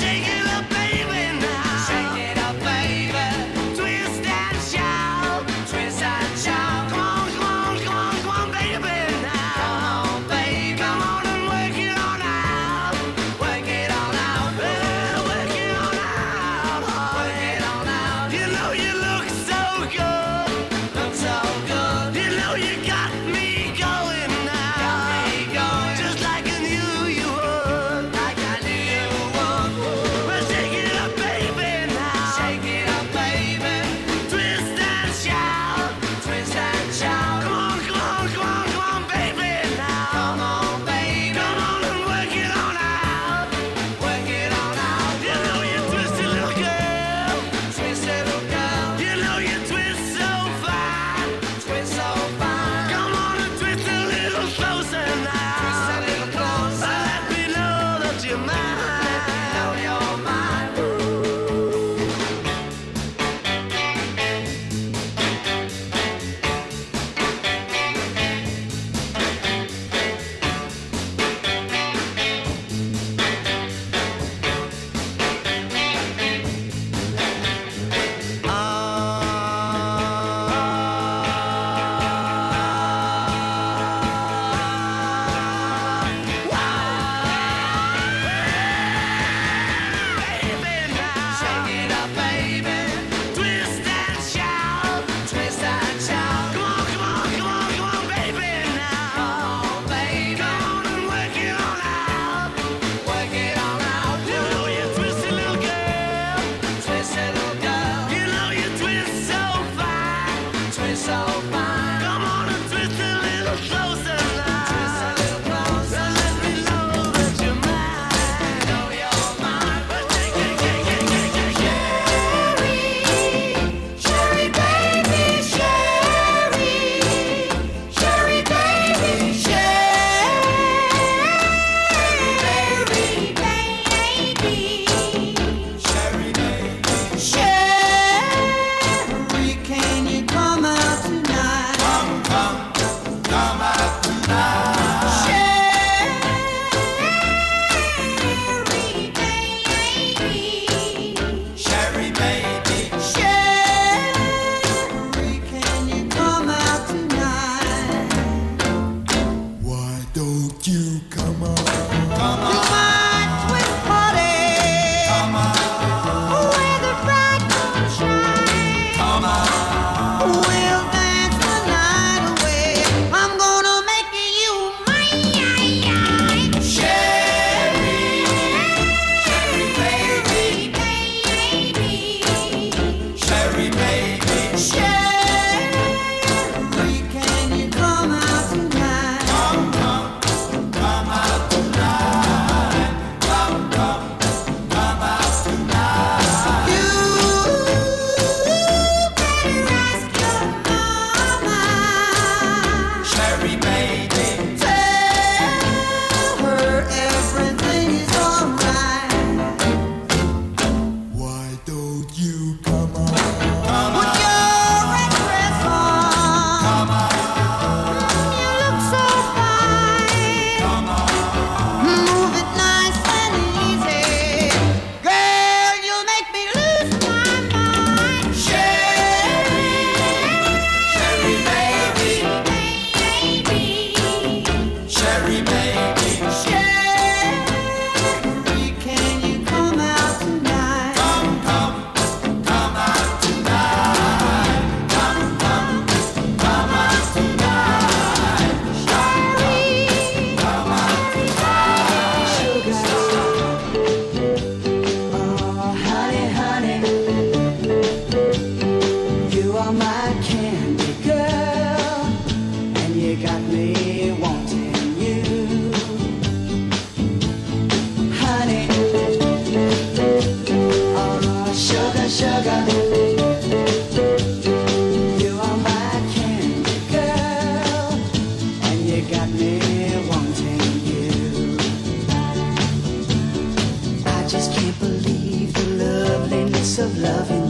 Well, just can't believe the loveliness of loving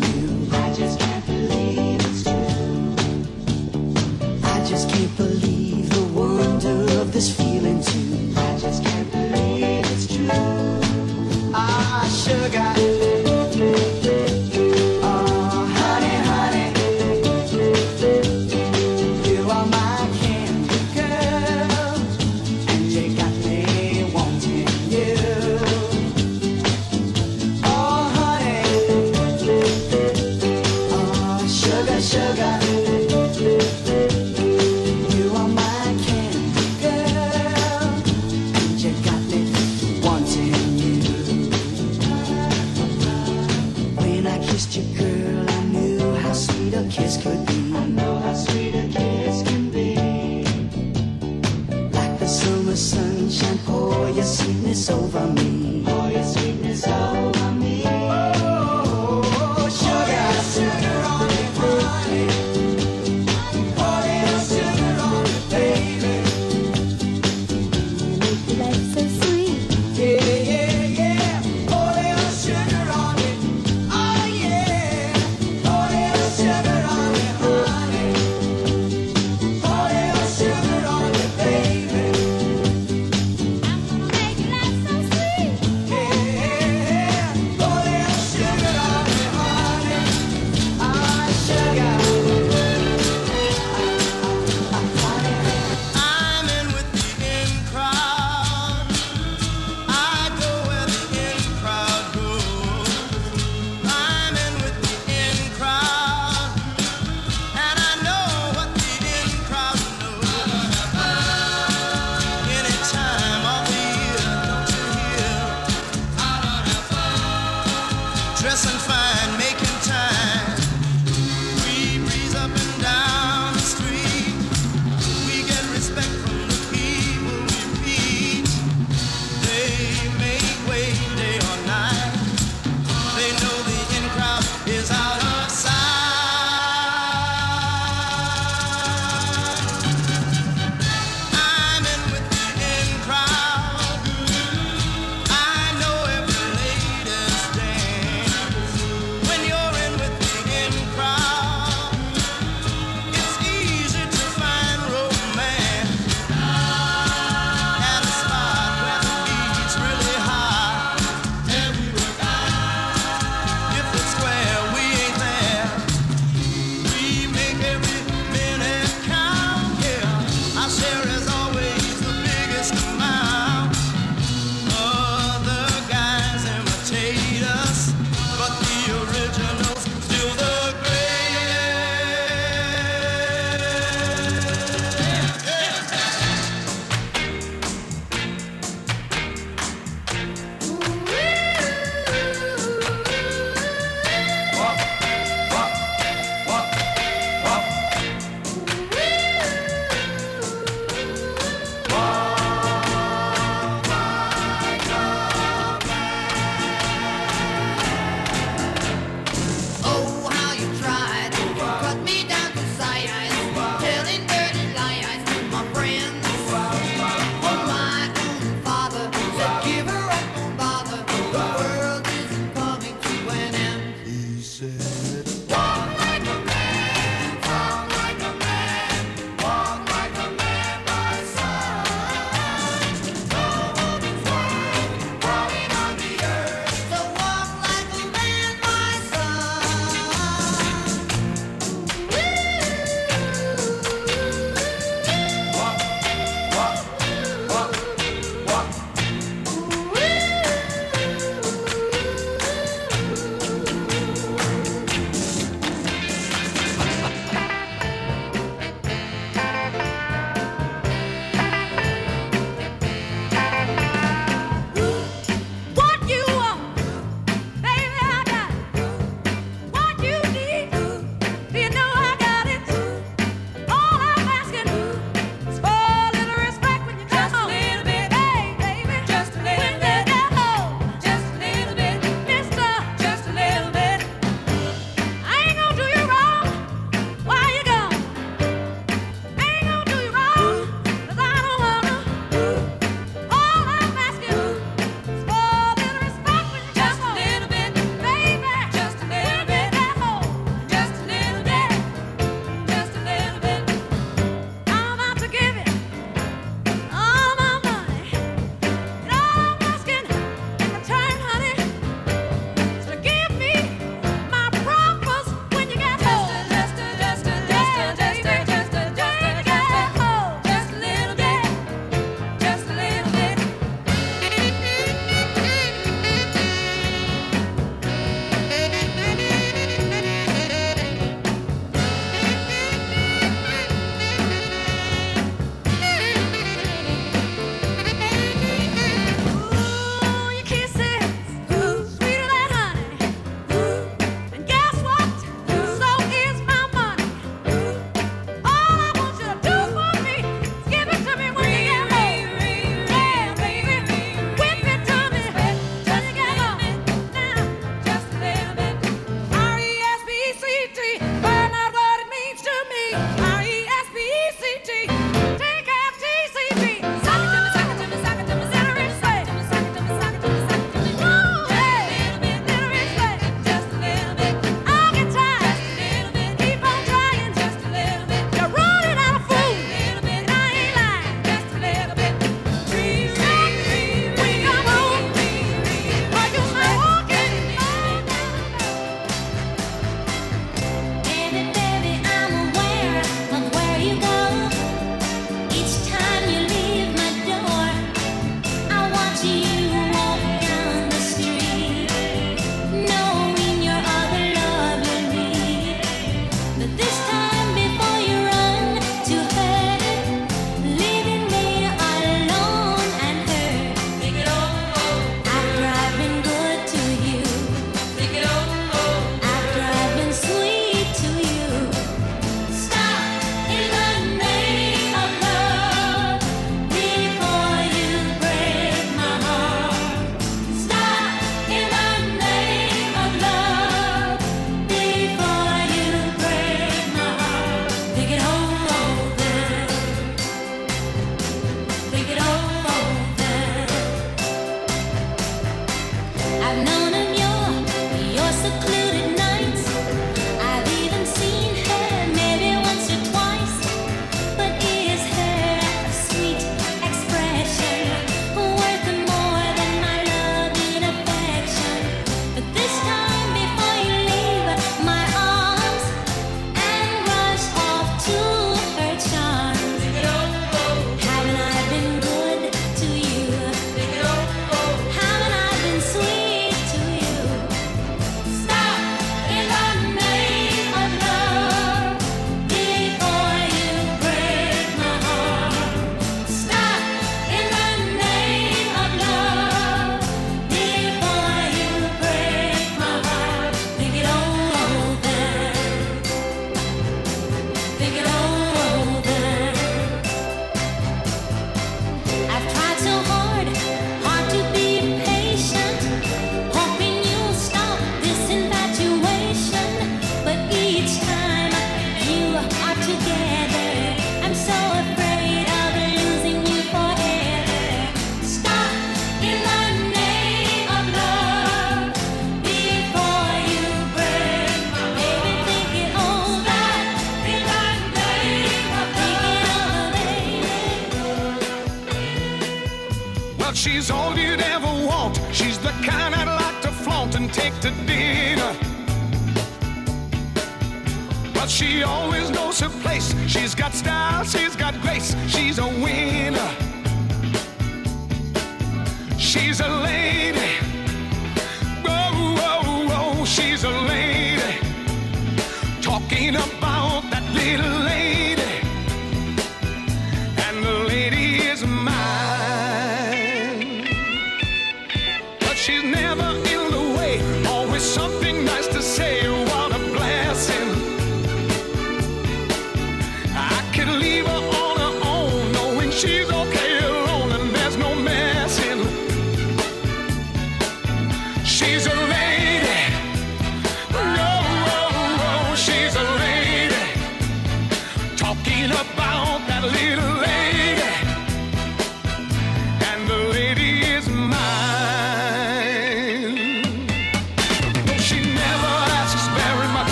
she's never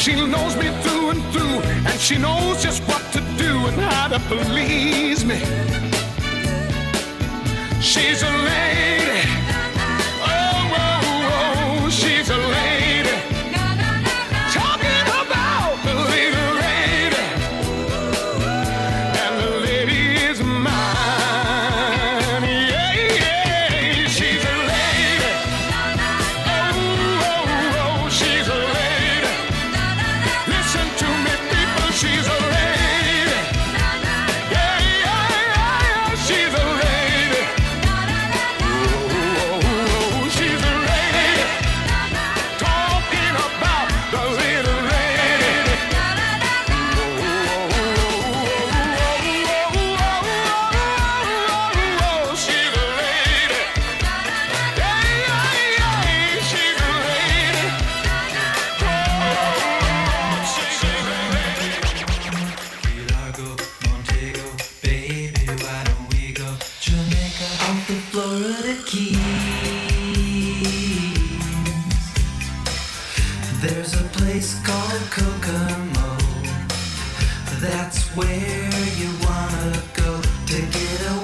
She knows me through and through, and she knows just what to do and how to please me. She's a lady. gotta go to get away.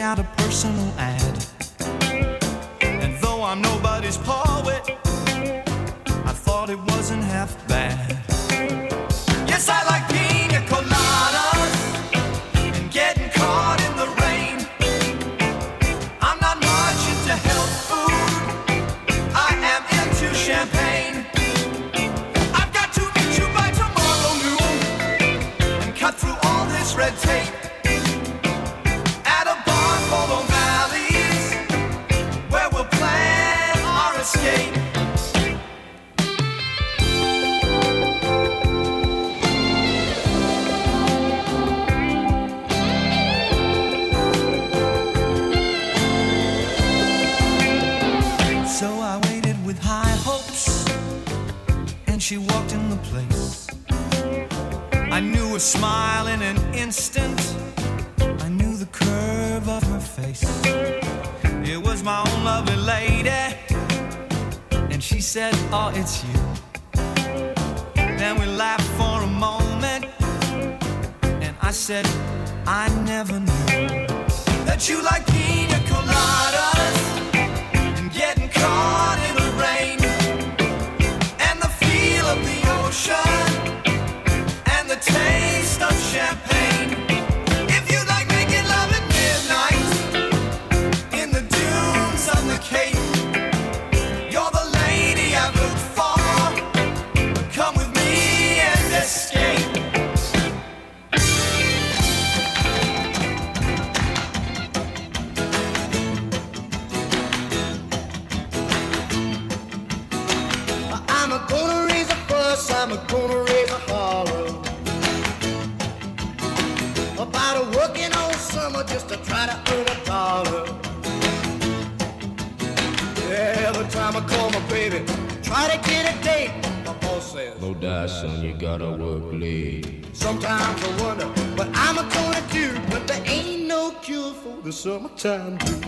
Out a personal ad. And though I'm nobody's poet, I thought it wasn't half bad. Yes, I she walked in the place. I knew her smile in an instant. I knew the curve of her face. It was my own lovely lady, and she said, "Oh, it's you." Then we laughed for a moment, and I said, "I never knew that you like pina coladas." and getting caught in just to try to earn a dollar. Every time I call my baby, try to get a date, my boss says. No die, son, you gotta work late. Sometimes I wonder what I'm gonna do, but there ain't no cure for the summertime blues.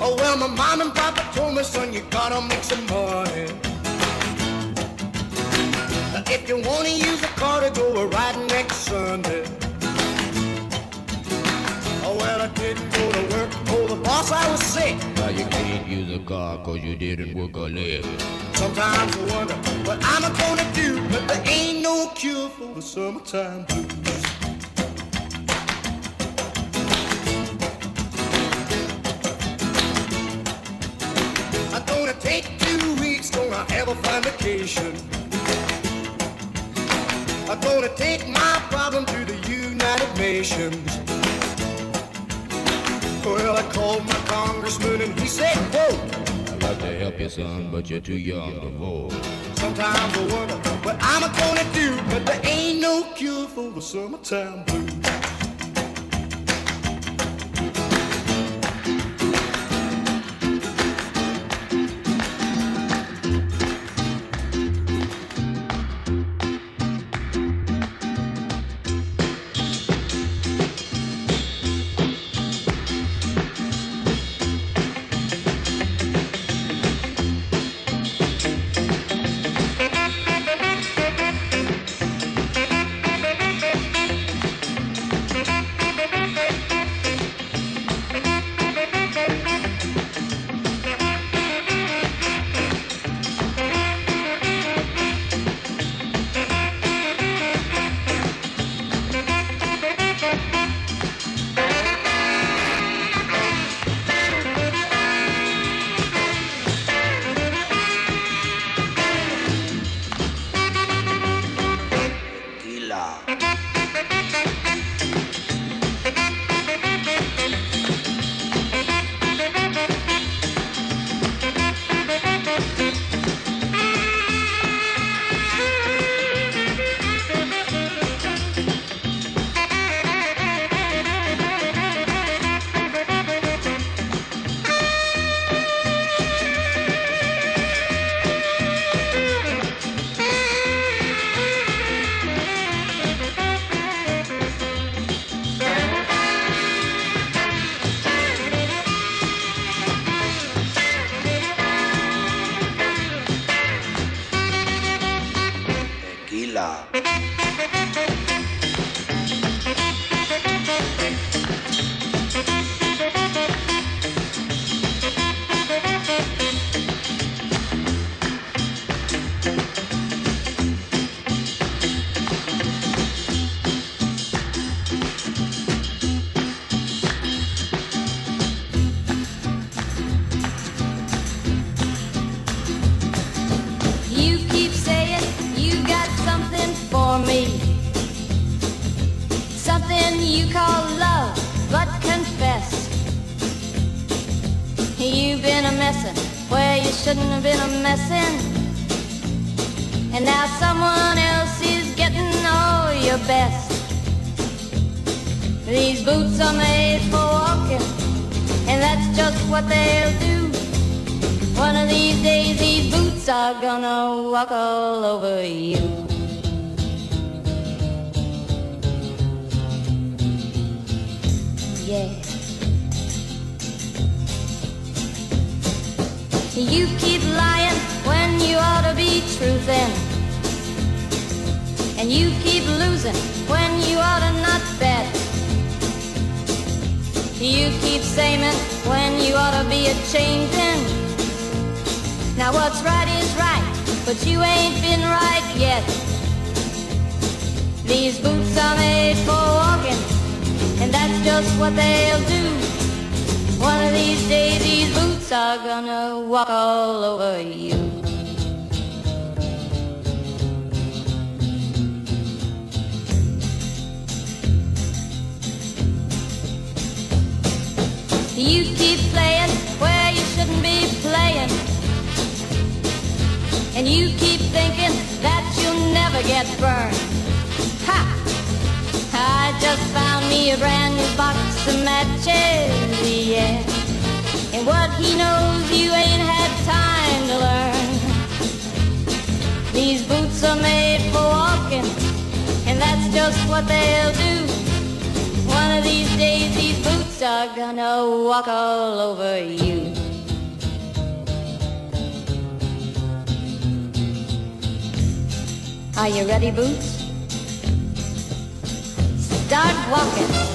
Oh well, my mom and papa told me, son, you gotta make some money. If you wanna use a car to go a riding next Sunday. Oh well, I didn't go to work. Told the boss I was sick. Now you can't use a car cause you didn't work a leg. Sometimes I wonder what I'm gonna do, but there ain't no cure for the summertime blues. I'm gonna take two weeks, gonna have a vacation. I'm gonna take my problem to the United Nations. Well, I called my congressman and he said, quote, I'd like to help you, son, but you're too young to vote. Sometimes I wonder what I'm gonna do, but there ain't no cure for the summertime blues. walk all over you. are gonna walk all over you. You keep playing where you shouldn't be playing. And you keep thinking that you'll never get burned. Ha! I just found me a brand new box of matches. are made for walking, and that's just what they'll do. One of these days these boots are gonna walk all over you. Are you ready, Boots? Start walking.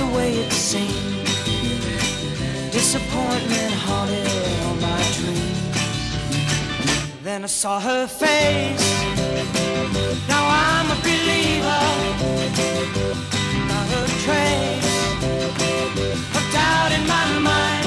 the way it seemed. Disappointment haunted all my dreams. Then I saw her face. Now I'm a believer. Not a trace of doubt in my mind.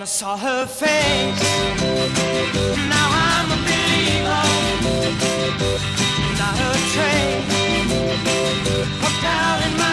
and I saw her face. Now I'm a believer, not a trace. Hooked out in my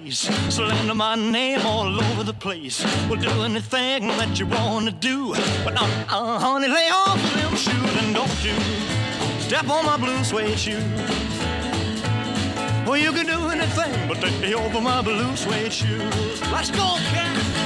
face, my name all over the place. Well, do anything that you wanna do, but uh, uh, honey, lay off them shoes and don't you step on my blue suede shoes. Well, you can do anything but me over my blue suede shoes. Let's go, cat.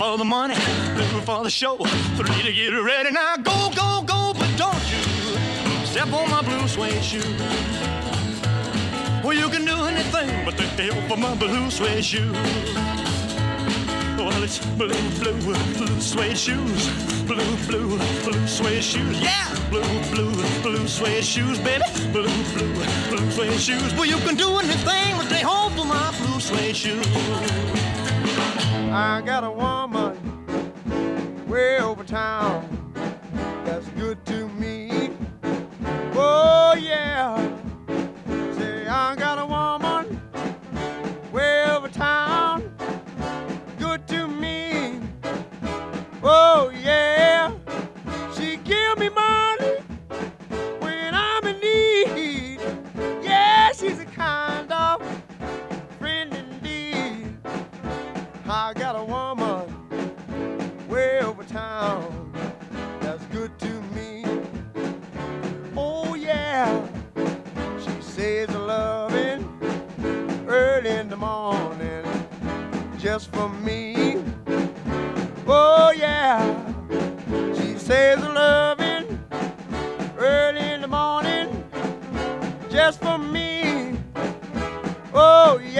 For the money, two for the show, three to get it ready. Now go, go, go, but don't you step on my blue suede shoe. Well, you can do anything but take over my blue suede shoe. Well, it's blue, blue, blue suede shoes. Blue, blue, blue suede shoes. Yeah! Blue, blue, blue suede shoes, baby. Blue, blue, blue suede shoes. Well, you can do anything but take over my blue suede shoes. I got a woman way over town Oh yeah.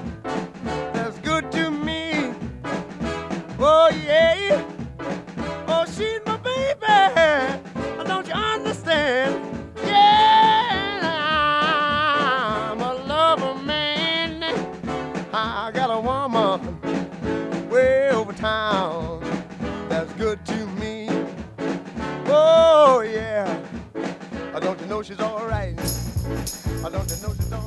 know she's all right? Uh, Don't know she's all